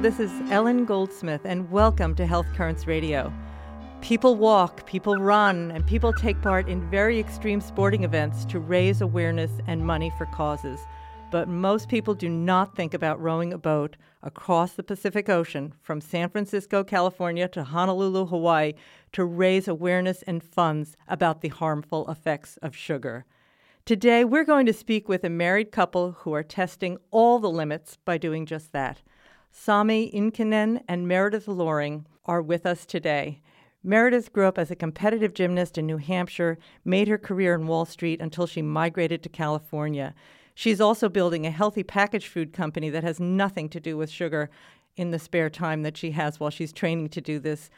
This is Ellen Goldsmith, and welcome to Health Currents Radio. People walk, people run, and people take part in very extreme sporting events to raise awareness and money for causes. But most people do not think about rowing a boat across the Pacific Ocean from San Francisco, California to Honolulu, Hawaii to raise awareness and funds about the harmful effects of sugar. Today, we're going to speak with a married couple who are testing all the limits by doing just that. Sami Inkinen and Meredith Loring are with us today. Meredith grew up as a competitive gymnast in New Hampshire, made her career in Wall Street until she migrated to California. She's also building a healthy packaged food company that has nothing to do with sugar in the spare time that she has while she's training to do this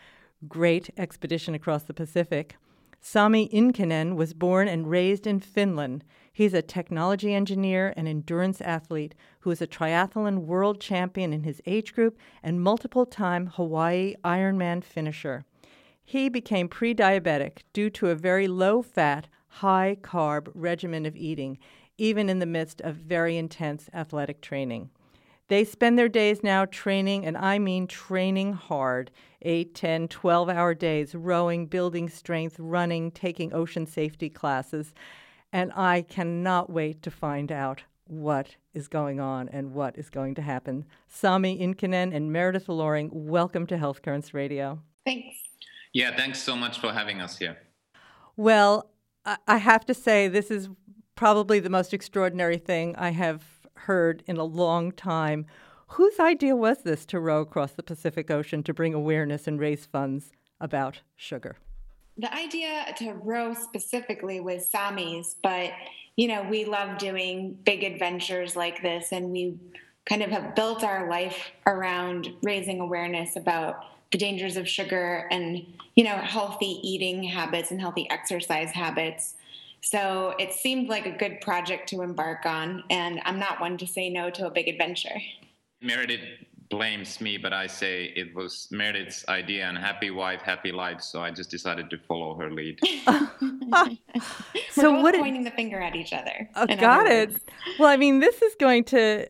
great expedition across the Pacific. Sami Inkinen was born and raised in Finland. He's a technology engineer and endurance athlete who is a triathlon world champion in his age group and multiple time Hawaii Ironman finisher. He became pre diabetic due to a very low fat, high carb regimen of eating, even in the midst of very intense athletic training. They spend their days now training, and I mean training hard 8, 10, 12 hour days, rowing, building strength, running, taking ocean safety classes. And I cannot wait to find out what is going on and what is going to happen. Sami Inkinen and Meredith Loring, welcome to Health Currents Radio. Thanks. Yeah, thanks so much for having us here. Well, I have to say, this is probably the most extraordinary thing I have heard in a long time. Whose idea was this to row across the Pacific Ocean to bring awareness and raise funds about sugar? The idea to row specifically was Sami's, but you know, we love doing big adventures like this and we kind of have built our life around raising awareness about the dangers of sugar and you know healthy eating habits and healthy exercise habits so it seemed like a good project to embark on, and I'm not one to say no to a big adventure. Meredith blames me, but I say it was Meredith's idea and happy wife, happy life. So I just decided to follow her lead. so what pointing the finger at each other. Oh, got it. Well, I mean, this is going to,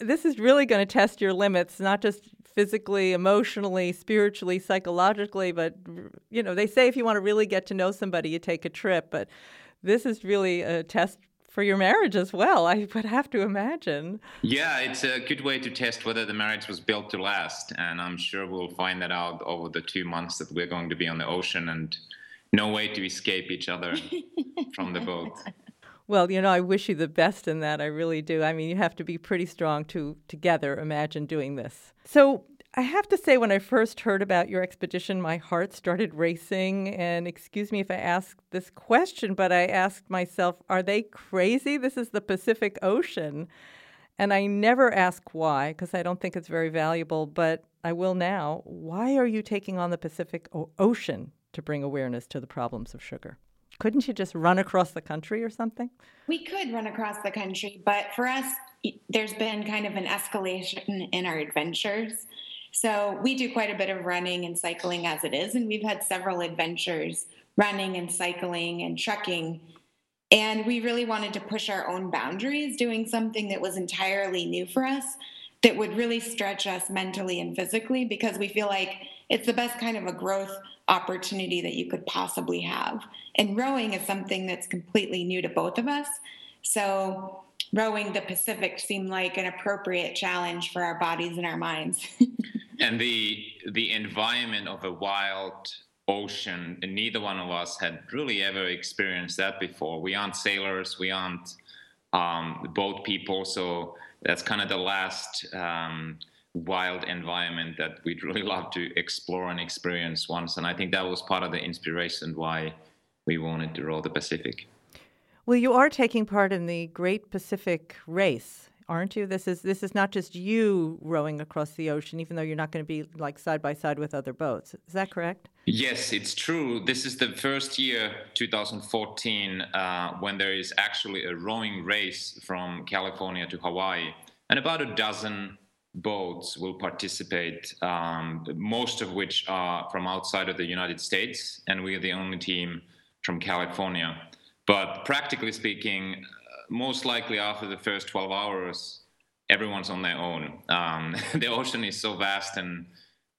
this is really going to test your limits, not just physically, emotionally, spiritually, psychologically, but you know, they say if you want to really get to know somebody, you take a trip, but this is really a test for your marriage as well, I would have to imagine. Yeah, it's a good way to test whether the marriage was built to last. And I'm sure we'll find that out over the two months that we're going to be on the ocean and no way to escape each other from the boat. Well, you know, I wish you the best in that. I really do. I mean, you have to be pretty strong to together imagine doing this. So, I have to say, when I first heard about your expedition, my heart started racing. And excuse me if I ask this question, but I asked myself, are they crazy? This is the Pacific Ocean. And I never ask why, because I don't think it's very valuable, but I will now. Why are you taking on the Pacific o- Ocean to bring awareness to the problems of sugar? Couldn't you just run across the country or something? We could run across the country, but for us, there's been kind of an escalation in our adventures. So we do quite a bit of running and cycling as it is, and we've had several adventures running and cycling and trekking. And we really wanted to push our own boundaries, doing something that was entirely new for us that would really stretch us mentally and physically because we feel like it's the best kind of a growth opportunity that you could possibly have. And rowing is something that's completely new to both of us. So rowing the Pacific seemed like an appropriate challenge for our bodies and our minds. and the the environment of a wild ocean and neither one of us had really ever experienced that before. We aren't sailors we aren't um, boat people so that's kind of the last um, wild environment that we'd really love to explore and experience once. And i think that was part of the inspiration why we wanted to row the pacific. Well you are taking part in the great pacific race aren't you? This is this is not just you rowing across the ocean, even though you're not going to be like side by side with other boats. Is that correct? Yes, it's true. This is the first year, 2014, uh, when there is actually a rowing race from California to Hawaii, and about a dozen boats will participate, um, most of which are from outside of the United States, and we are the only team from California. But practically speaking, most likely after the first 12 hours, everyone's on their own. Um, the ocean is so vast and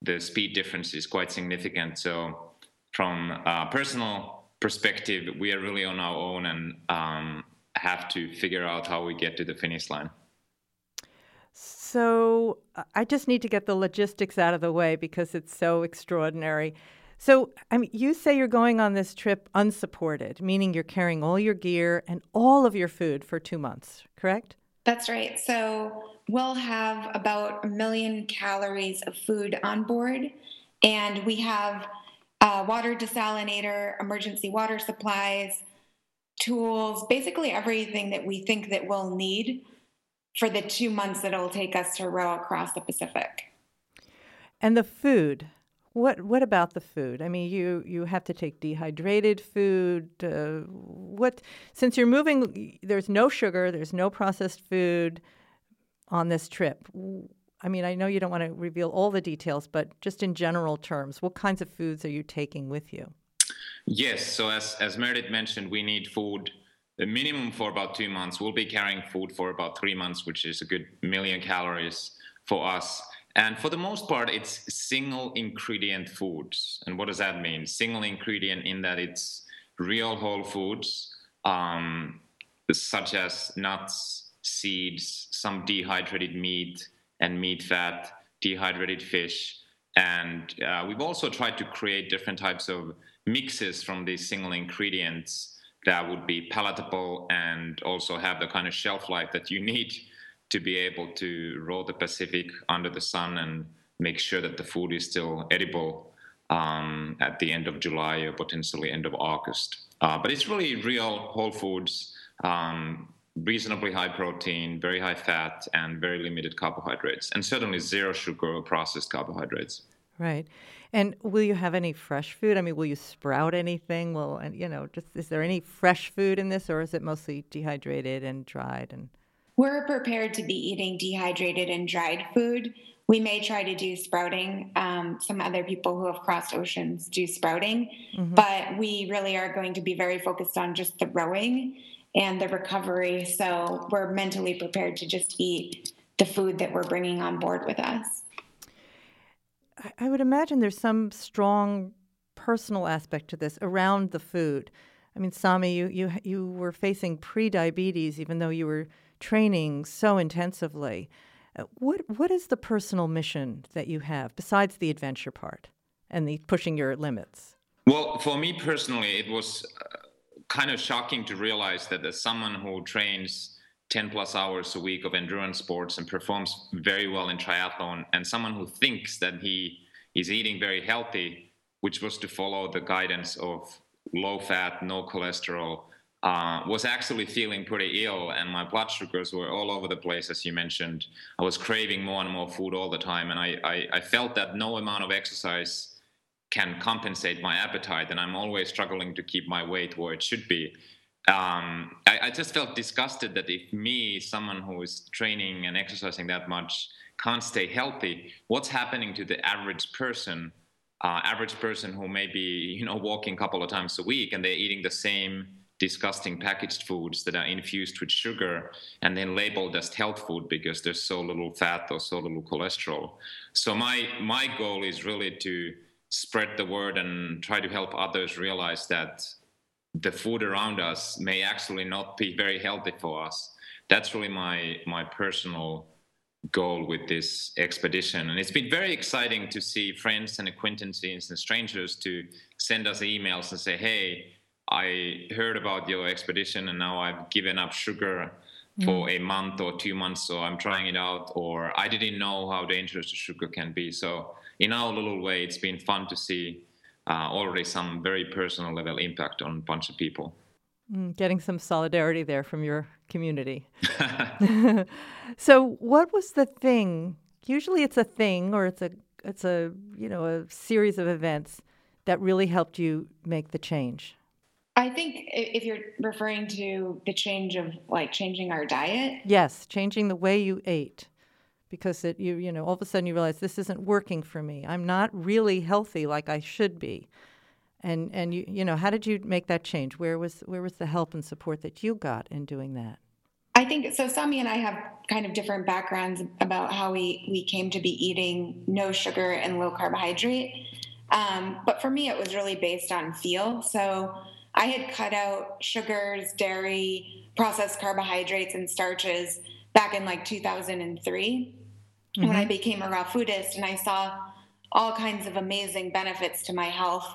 the speed difference is quite significant. So, from a personal perspective, we are really on our own and um, have to figure out how we get to the finish line. So, I just need to get the logistics out of the way because it's so extraordinary. So, I mean, you say you're going on this trip unsupported, meaning you're carrying all your gear and all of your food for two months, correct? That's right. So, we'll have about a million calories of food on board, and we have a water desalinator, emergency water supplies, tools, basically everything that we think that we'll need for the two months that it'll take us to row across the Pacific. And the food, what what about the food? I mean, you you have to take dehydrated food. Uh, what since you're moving, there's no sugar, there's no processed food on this trip. I mean, I know you don't want to reveal all the details, but just in general terms, what kinds of foods are you taking with you? Yes. So as as Meredith mentioned, we need food the minimum for about two months. We'll be carrying food for about three months, which is a good million calories for us. And for the most part, it's single ingredient foods. And what does that mean? Single ingredient in that it's real whole foods, um, such as nuts, seeds, some dehydrated meat and meat fat, dehydrated fish. And uh, we've also tried to create different types of mixes from these single ingredients that would be palatable and also have the kind of shelf life that you need to be able to row the Pacific under the sun and make sure that the food is still edible um, at the end of July or potentially end of August. Uh, but it's really real whole foods, um, reasonably high protein, very high fat, and very limited carbohydrates, and certainly zero sugar or processed carbohydrates. Right. And will you have any fresh food? I mean, will you sprout anything? And you know, just is there any fresh food in this, or is it mostly dehydrated and dried and? We're prepared to be eating dehydrated and dried food. We may try to do sprouting. Um, some other people who have crossed oceans do sprouting, mm-hmm. but we really are going to be very focused on just the rowing and the recovery. So we're mentally prepared to just eat the food that we're bringing on board with us. I would imagine there's some strong personal aspect to this around the food. I mean, Sami, you you you were facing pre-diabetes even though you were training so intensively. Uh, what what is the personal mission that you have besides the adventure part and the pushing your limits? Well, for me personally, it was uh, kind of shocking to realize that as someone who trains 10 plus hours a week of endurance sports and performs very well in triathlon and someone who thinks that he is eating very healthy which was to follow the guidance of low fat no cholesterol uh, was actually feeling pretty ill and my blood sugars were all over the place as you mentioned i was craving more and more food all the time and i, I, I felt that no amount of exercise can compensate my appetite and i'm always struggling to keep my weight where it should be um, I, I, just felt disgusted that if me, someone who is training and exercising that much, can't stay healthy, what's happening to the average person? Uh, average person who may be, you know, walking a couple of times a week and they're eating the same disgusting packaged foods that are infused with sugar and then labeled as health food because there's so little fat or so little cholesterol. So my my goal is really to spread the word and try to help others realize that the food around us may actually not be very healthy for us. That's really my my personal goal with this expedition. And it's been very exciting to see friends and acquaintances and strangers to send us emails and say, hey, I heard about your expedition and now I've given up sugar mm. for a month or two months, so I'm trying it out, or I didn't know how dangerous the sugar can be. So, in our little way, it's been fun to see uh, already some very personal level impact on a bunch of people. Mm, getting some solidarity there from your community. so, what was the thing? Usually, it's a thing, or it's a it's a you know a series of events that really helped you make the change. I think if you're referring to the change of like changing our diet. Yes, changing the way you ate because it you you know all of a sudden you realize this isn't working for me. I'm not really healthy like I should be. And and you you know how did you make that change? Where was where was the help and support that you got in doing that? I think so. Sami and I have kind of different backgrounds about how we we came to be eating no sugar and low carbohydrate. Um, but for me, it was really based on feel. So I had cut out sugars, dairy, processed carbohydrates, and starches back in like 2003 mm-hmm. when I mm-hmm. became a raw foodist, and I saw all kinds of amazing benefits to my health,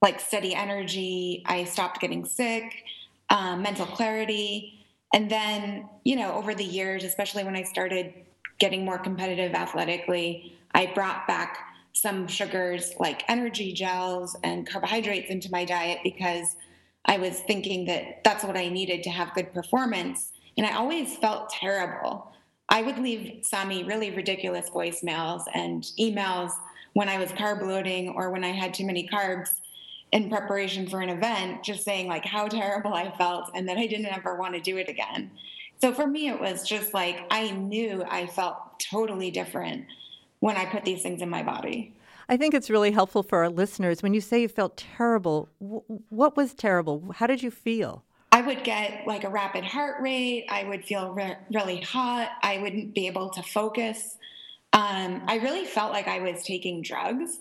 like steady energy. I stopped getting sick, um, mental clarity and then, you know, over the years, especially when I started getting more competitive athletically, I brought back some sugars like energy gels and carbohydrates into my diet because I was thinking that that's what I needed to have good performance. And I always felt terrible. I would leave Sami really ridiculous voicemails and emails when I was carb loading or when I had too many carbs in preparation for an event, just saying like how terrible I felt and that I didn't ever want to do it again. So for me, it was just like I knew I felt totally different when I put these things in my body. I think it's really helpful for our listeners. When you say you felt terrible, what was terrible? How did you feel? I would get like a rapid heart rate. I would feel re- really hot. I wouldn't be able to focus. Um, I really felt like I was taking drugs.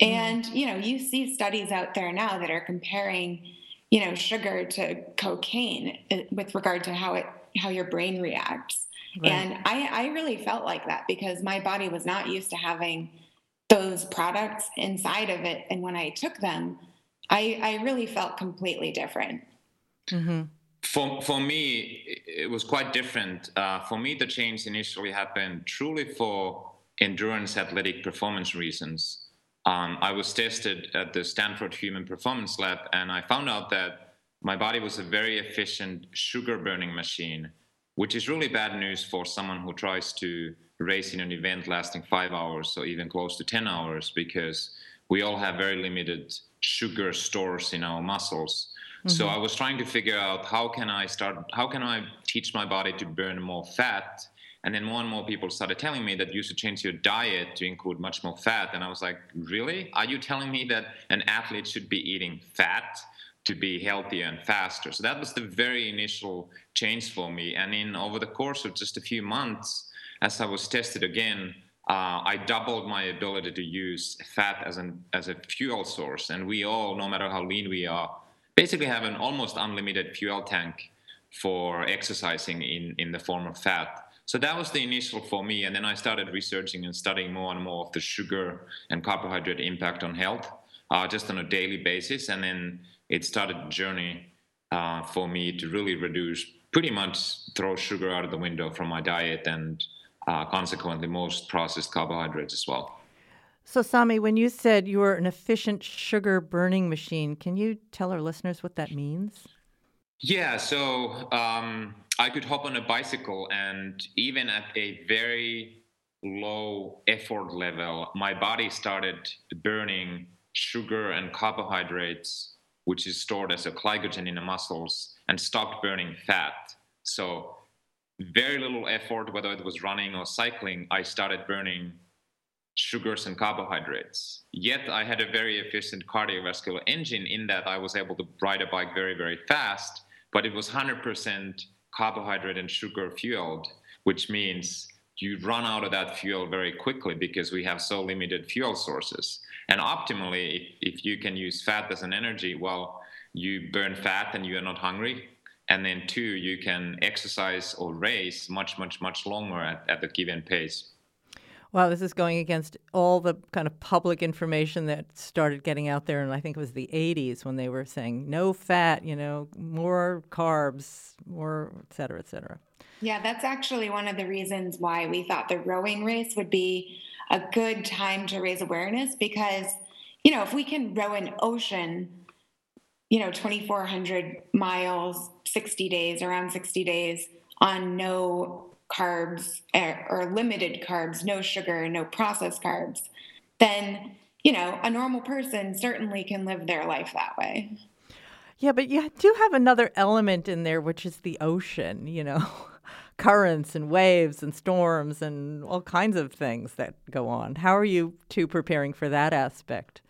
And, you know, you see studies out there now that are comparing, you know, sugar to cocaine uh, with regard to how it how your brain reacts. Right. And I, I really felt like that because my body was not used to having those products inside of it. And when I took them, I, I really felt completely different. Mm-hmm. For, for me, it was quite different. Uh, for me, the change initially happened truly for endurance athletic performance reasons um, I was tested at the Stanford Human Performance Lab, and I found out that my body was a very efficient sugar burning machine, which is really bad news for someone who tries to race in an event lasting five hours or even close to 10 hours, because we all have very limited sugar stores in our muscles. Mm-hmm. So I was trying to figure out how can I start, how can I teach my body to burn more fat and then more and more people started telling me that you should change your diet to include much more fat. And I was like, really? Are you telling me that an athlete should be eating fat to be healthier and faster? So that was the very initial change for me. And in over the course of just a few months, as I was tested again, uh, I doubled my ability to use fat as an as a fuel source. And we all, no matter how lean we are, basically have an almost unlimited fuel tank for exercising in, in the form of fat. So that was the initial for me. And then I started researching and studying more and more of the sugar and carbohydrate impact on health uh, just on a daily basis. And then it started a journey uh, for me to really reduce, pretty much throw sugar out of the window from my diet and uh, consequently most processed carbohydrates as well. So, Sami, when you said you were an efficient sugar burning machine, can you tell our listeners what that means? Yeah, so um, I could hop on a bicycle, and even at a very low effort level, my body started burning sugar and carbohydrates, which is stored as a glycogen in the muscles, and stopped burning fat. So, very little effort, whether it was running or cycling, I started burning sugars and carbohydrates. Yet I had a very efficient cardiovascular engine in that I was able to ride a bike very, very fast, but it was 100% carbohydrate and sugar fueled, which means you run out of that fuel very quickly because we have so limited fuel sources. And optimally, if, if you can use fat as an energy, well, you burn fat and you are not hungry. And then, two, you can exercise or race much, much, much longer at, at a given pace. Wow, this is going against all the kind of public information that started getting out there, and I think it was the 80s when they were saying no fat, you know, more carbs, more et cetera, et cetera. Yeah, that's actually one of the reasons why we thought the rowing race would be a good time to raise awareness because, you know, if we can row an ocean, you know, 2,400 miles, 60 days, around 60 days on no carbs eh, or limited carbs, no sugar, no processed carbs, then, you know, a normal person certainly can live their life that way. Yeah, but you do have another element in there, which is the ocean, you know, currents and waves and storms and all kinds of things that go on. How are you two preparing for that aspect?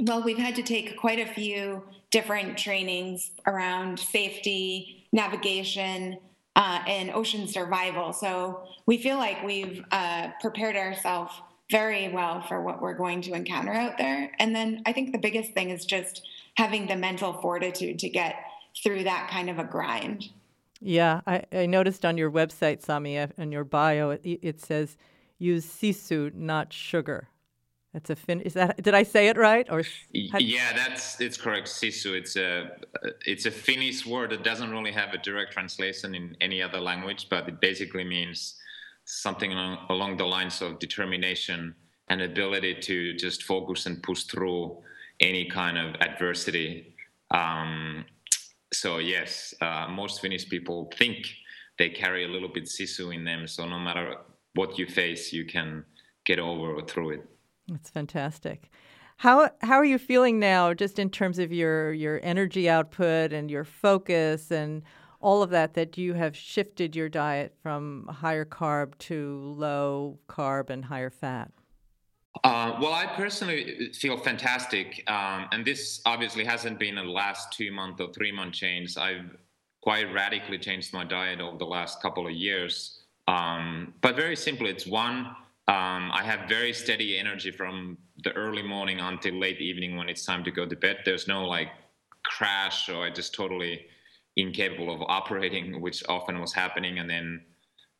Well, we've had to take quite a few different trainings around safety, navigation, uh, in ocean survival. So we feel like we've uh, prepared ourselves very well for what we're going to encounter out there. And then I think the biggest thing is just having the mental fortitude to get through that kind of a grind. Yeah, I, I noticed on your website, Sami, uh, in your bio, it, it says use sisu, not sugar. That's a fin. Is that did I say it right? Or yeah, that's it's correct. Sisu. It's a it's a Finnish word that doesn't really have a direct translation in any other language, but it basically means something along, along the lines of determination and ability to just focus and push through any kind of adversity. Um, so yes, uh, most Finnish people think they carry a little bit sisu in them. So no matter what you face, you can get over or through it. That's fantastic. How how are you feeling now, just in terms of your your energy output and your focus and all of that? That you have shifted your diet from higher carb to low carb and higher fat. Uh, well, I personally feel fantastic, um, and this obviously hasn't been a last two month or three month change. I've quite radically changed my diet over the last couple of years. Um, but very simply, it's one, um, I have very steady energy from the early morning until late evening when it's time to go to bed. There's no like crash or I just totally incapable of operating, which often was happening, and then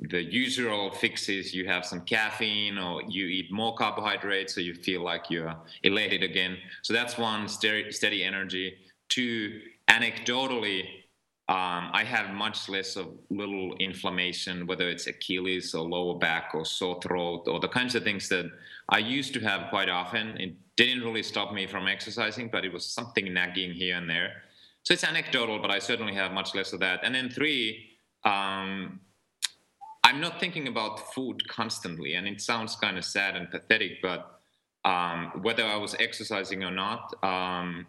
the usual fixes you have some caffeine or you eat more carbohydrates so you feel like you're elated again. So that's one steady, energy. Two anecdotally um, i have much less of little inflammation whether it's achilles or lower back or sore throat or the kinds of things that i used to have quite often. It didn't really stop me from exercising but it was something nagging here and there. So it's anecdotal but i certainly have much less of that. And then three um, I'm not thinking about food constantly, and it sounds kind of sad and pathetic, but um, whether I was exercising or not, um,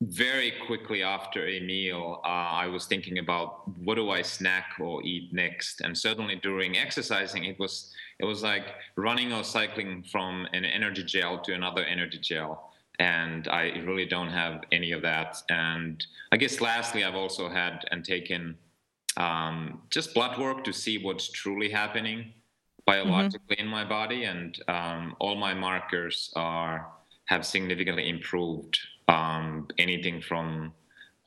very quickly after a meal, uh, I was thinking about what do I snack or eat next. And certainly during exercising, it was it was like running or cycling from an energy gel to another energy gel. And I really don't have any of that. And I guess lastly, I've also had and taken um, just blood work to see what's truly happening biologically mm-hmm. in my body, and um, all my markers are have significantly improved. Um, anything from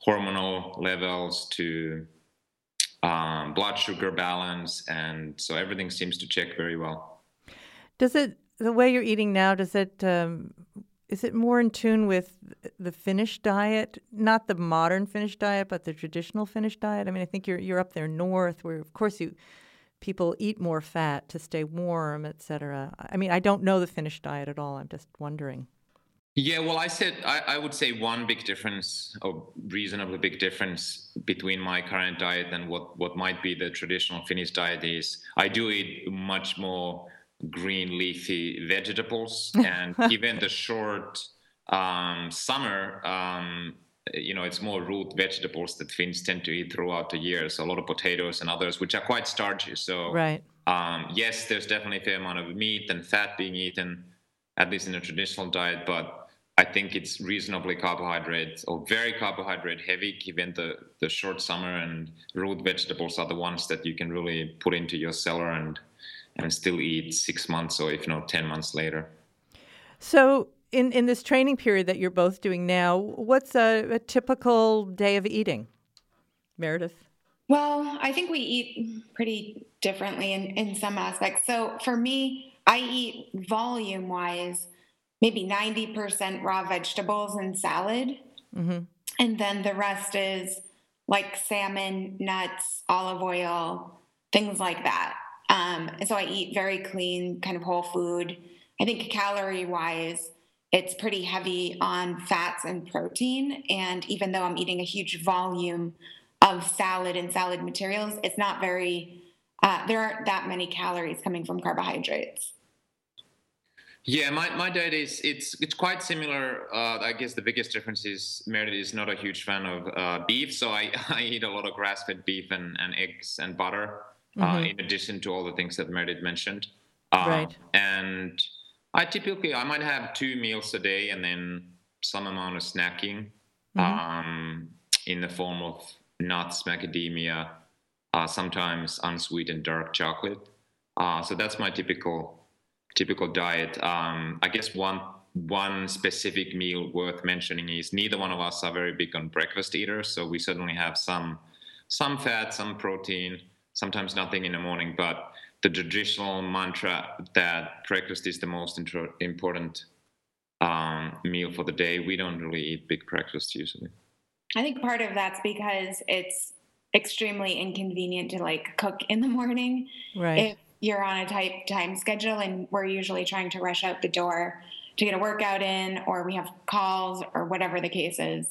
hormonal levels to um, blood sugar balance, and so everything seems to check very well. Does it the way you're eating now? Does it um, is it more in tune with the Finnish diet, not the modern Finnish diet, but the traditional Finnish diet? I mean, I think you're you're up there north, where of course you people eat more fat to stay warm, etc. I mean, I don't know the Finnish diet at all. I'm just wondering. Yeah, well, I said I, I, would say one big difference, or reasonably big difference, between my current diet and what what might be the traditional Finnish diet is I do eat much more green leafy vegetables. And even the short um, summer um, you know it's more root vegetables that finns tend to eat throughout the year. So a lot of potatoes and others which are quite starchy. So right. um, yes there's definitely a fair amount of meat and fat being eaten at least in a traditional diet but i think it's reasonably carbohydrate or very carbohydrate heavy given the, the short summer and root vegetables are the ones that you can really put into your cellar and and still eat six months or if not 10 months later. So, in, in this training period that you're both doing now, what's a, a typical day of eating, Meredith? Well, I think we eat pretty differently in, in some aspects. So, for me, I eat volume wise maybe 90% raw vegetables and salad. Mm-hmm. And then the rest is like salmon, nuts, olive oil, things like that. Um, and so I eat very clean, kind of whole food. I think calorie wise, it's pretty heavy on fats and protein. And even though I'm eating a huge volume of salad and salad materials, it's not very, uh, there aren't that many calories coming from carbohydrates. Yeah, my, my diet is it's it's quite similar. Uh, I guess the biggest difference is Meredith is not a huge fan of uh, beef, so I, I eat a lot of grass fed beef and, and eggs and butter. Uh, mm-hmm. uh, in addition to all the things that Meredith mentioned. Uh, right. And I typically I might have two meals a day and then some amount of snacking mm-hmm. um, in the form of nuts, macadamia, uh, sometimes unsweetened dark chocolate. Uh, so that's my typical typical diet. Um, I guess one one specific meal worth mentioning is neither one of us are very big on breakfast eaters, so we certainly have some some fat, some protein, sometimes nothing in the morning. But the traditional mantra that breakfast is the most intro- important um, meal for the day, we don't really eat big breakfast usually. I think part of that's because it's extremely inconvenient to like cook in the morning. Right. If you're on a tight time schedule and we're usually trying to rush out the door to get a workout in or we have calls or whatever the case is.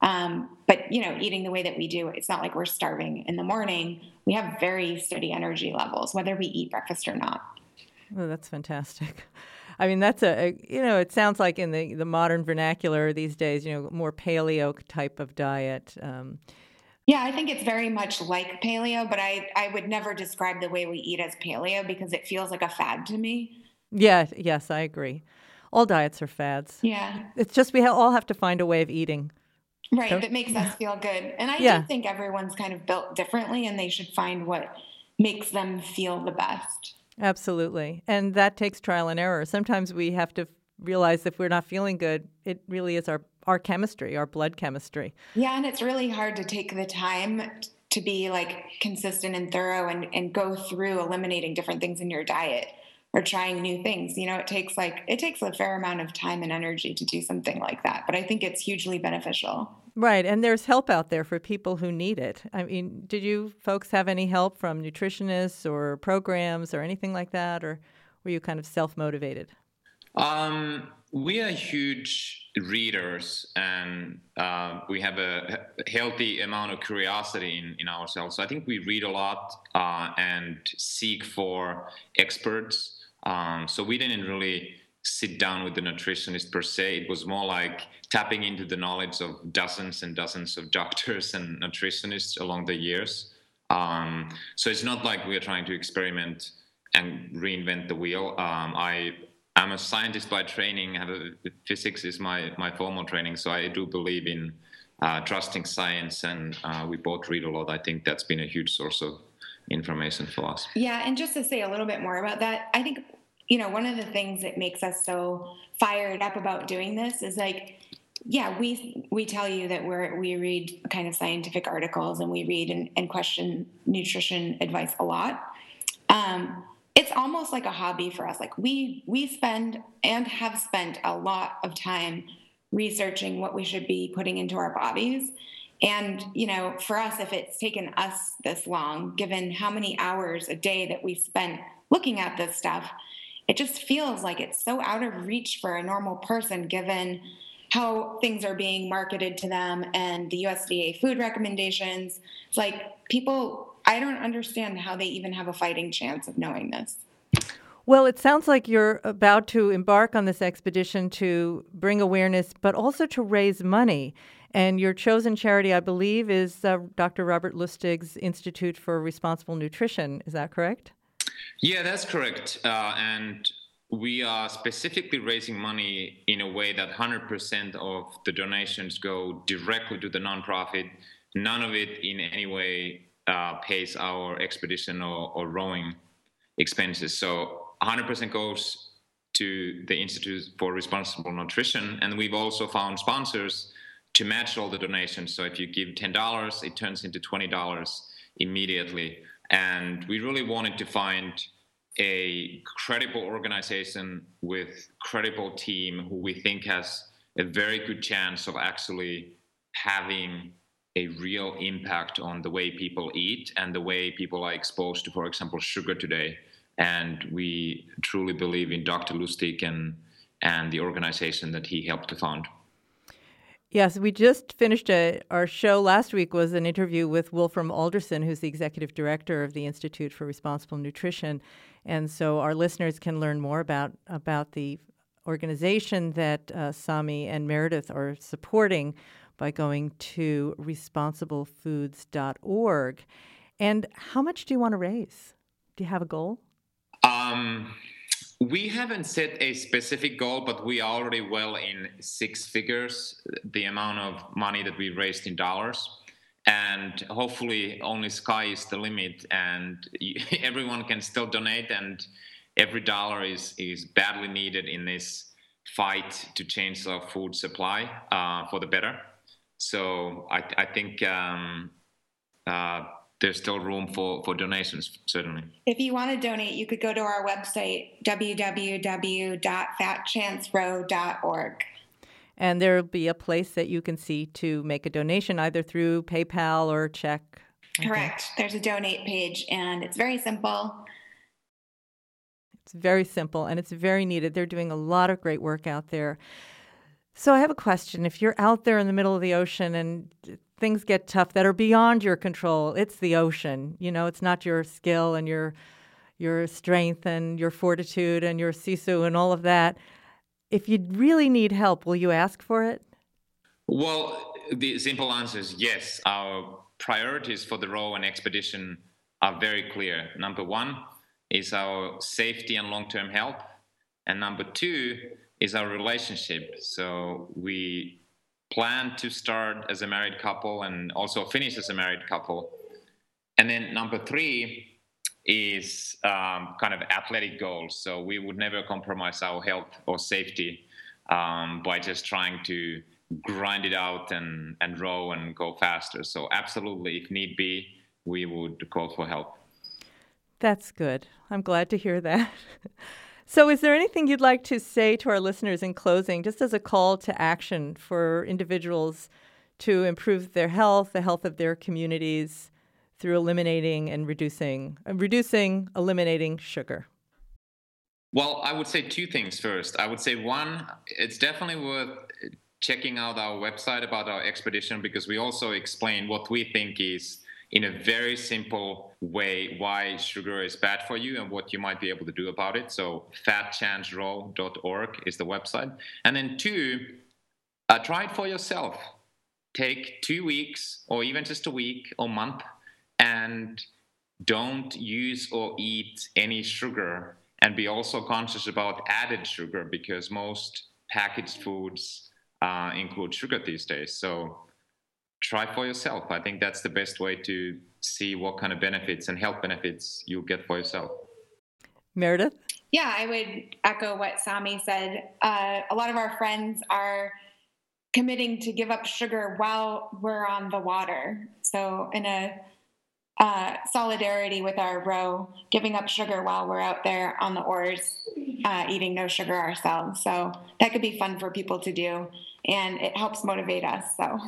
Um, but you know, eating the way that we do, it's not like we're starving in the morning. We have very steady energy levels, whether we eat breakfast or not. Oh, that's fantastic. I mean, that's a, a, you know, it sounds like in the, the modern vernacular these days, you know, more paleo type of diet. Um, yeah, I think it's very much like paleo, but I, I would never describe the way we eat as paleo because it feels like a fad to me. Yeah, yes, I agree. All diets are fads. Yeah. It's just we all have to find a way of eating. Right, so, that makes us feel good. And I yeah. do think everyone's kind of built differently and they should find what makes them feel the best. Absolutely. And that takes trial and error. Sometimes we have to realize if we're not feeling good, it really is our, our chemistry, our blood chemistry. Yeah, and it's really hard to take the time to be like consistent and thorough and, and go through eliminating different things in your diet or trying new things. You know, it takes like it takes a fair amount of time and energy to do something like that. But I think it's hugely beneficial. Right, and there's help out there for people who need it. I mean, did you folks have any help from nutritionists or programs or anything like that, or were you kind of self motivated? Um, we are huge readers, and uh, we have a healthy amount of curiosity in, in ourselves. So I think we read a lot uh, and seek for experts. Um, so we didn't really sit down with the nutritionist per se. It was more like tapping into the knowledge of dozens and dozens of doctors and nutritionists along the years. Um, so it's not like we're trying to experiment and reinvent the wheel. Um, I I'm a scientist by training. A, physics is my my formal training, so I do believe in uh, trusting science, and uh, we both read a lot. I think that's been a huge source of information philosophy. Yeah, and just to say a little bit more about that, I think you know, one of the things that makes us so fired up about doing this is like, yeah, we we tell you that we're we read kind of scientific articles and we read and, and question nutrition advice a lot. Um, it's almost like a hobby for us. Like we we spend and have spent a lot of time researching what we should be putting into our bodies. And, you know, for us, if it's taken us this long, given how many hours a day that we spent looking at this stuff, it just feels like it's so out of reach for a normal person given how things are being marketed to them and the USDA food recommendations. It's like people, I don't understand how they even have a fighting chance of knowing this. Well, it sounds like you're about to embark on this expedition to bring awareness, but also to raise money. And your chosen charity, I believe, is uh, Dr. Robert Lustig's Institute for Responsible Nutrition. Is that correct? Yeah, that's correct. Uh, and we are specifically raising money in a way that 100% of the donations go directly to the nonprofit. None of it in any way uh, pays our expedition or, or rowing expenses. So 100% goes to the Institute for Responsible Nutrition. And we've also found sponsors to match all the donations. So if you give $10, it turns into $20 immediately. And we really wanted to find a credible organization with credible team who we think has a very good chance of actually having a real impact on the way people eat and the way people are exposed to, for example, sugar today. And we truly believe in Dr. Lustig and, and the organization that he helped to found. Yes, we just finished a, our show last week was an interview with Wolfram Alderson, who's the executive director of the Institute for Responsible Nutrition, and so our listeners can learn more about about the organization that uh, Sami and Meredith are supporting by going to responsiblefoods.org. And how much do you want to raise? Do you have a goal? Um, we haven't set a specific goal, but we are already well in six figures, the amount of money that we raised in dollars. and hopefully only sky is the limit and everyone can still donate and every dollar is is badly needed in this fight to change our food supply uh, for the better so i, I think um, uh, there's still room for, for donations, certainly. If you want to donate, you could go to our website, www.fatchancerow.org. And there'll be a place that you can see to make a donation either through PayPal or check. Correct. There's a donate page, and it's very simple. It's very simple and it's very needed. They're doing a lot of great work out there. So I have a question. If you're out there in the middle of the ocean and things get tough that are beyond your control, it's the ocean. You know, it's not your skill and your your strength and your fortitude and your sisu and all of that. If you really need help, will you ask for it? Well, the simple answer is yes. Our priorities for the row and expedition are very clear. Number one is our safety and long term health. And number two is our relationship. So we plan to start as a married couple and also finish as a married couple. And then number three is um, kind of athletic goals. So we would never compromise our health or safety um, by just trying to grind it out and, and row and go faster. So absolutely, if need be, we would call for help. That's good. I'm glad to hear that. So, is there anything you'd like to say to our listeners in closing, just as a call to action for individuals to improve their health, the health of their communities, through eliminating and reducing, uh, reducing, eliminating sugar? Well, I would say two things first. I would say one, it's definitely worth checking out our website about our expedition because we also explain what we think is in a very simple way why sugar is bad for you and what you might be able to do about it. So fatchancerow.org is the website. And then two, uh, try it for yourself. Take two weeks or even just a week or month and don't use or eat any sugar and be also conscious about added sugar because most packaged foods uh, include sugar these days. So try for yourself. I think that's the best way to see what kind of benefits and health benefits you'll get for yourself. Meredith? Yeah, I would echo what Sami said. Uh, a lot of our friends are committing to give up sugar while we're on the water. So, in a uh, solidarity with our row, giving up sugar while we're out there on the oars, uh, eating no sugar ourselves. So, that could be fun for people to do, and it helps motivate us. So,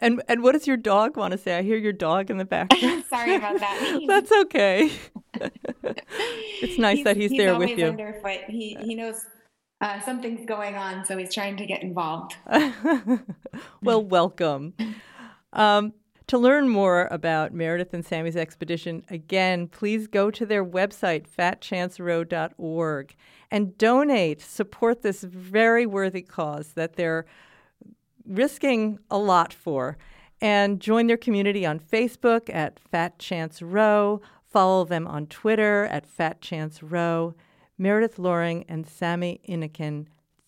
and and what does your dog want to say? I hear your dog in the background. Sorry about that. That's okay. it's nice he's, that he's, he's there with you. Underfoot. He he knows uh, something's going on, so he's trying to get involved. well, welcome. Um, to learn more about Meredith and Sami's expedition, again, please go to their website, fatchancerow.org, and donate. Support this very worthy cause that they're risking a lot for. And join their community on Facebook at Fat Chance Row. Follow them on Twitter at Fat Chance Row. Meredith Loring and Sami Inkinen,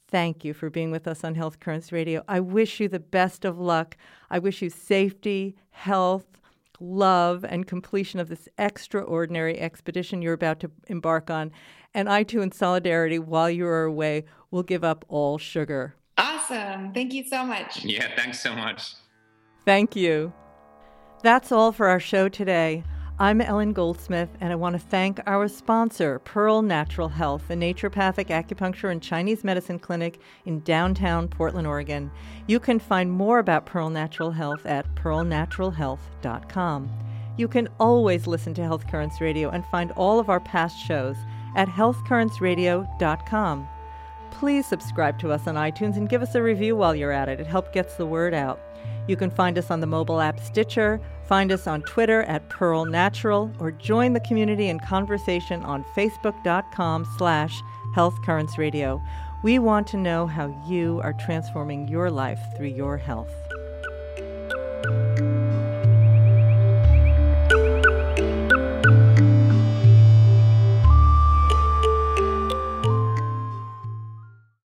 thank you for being with us on Health Currents Radio. I wish you the best of luck. I wish you safety, health, love, and completion of this extraordinary expedition you're about to embark on. And I, too, in solidarity, while you are away, will give up all sugar. Awesome. Thank you so much. Yeah, thanks so much. Thank you. That's all for our show today. I'm Ellen Goldsmith, and I want to thank our sponsor, Pearl Natural Health, a naturopathic acupuncture and Chinese medicine clinic in downtown Portland, Oregon. You can find more about Pearl Natural Health at pearlnaturalhealth.com. You can always listen to Health Currents Radio and find all of our past shows at healthcurrentsradio.com please subscribe to us on iTunes and give us a review while you're at it. It helps gets the word out. You can find us on the mobile app Stitcher, find us on Twitter at Pearl Natural, or join the community and conversation on Facebook.com slash Health Currents Radio. We want to know how you are transforming your life through your health.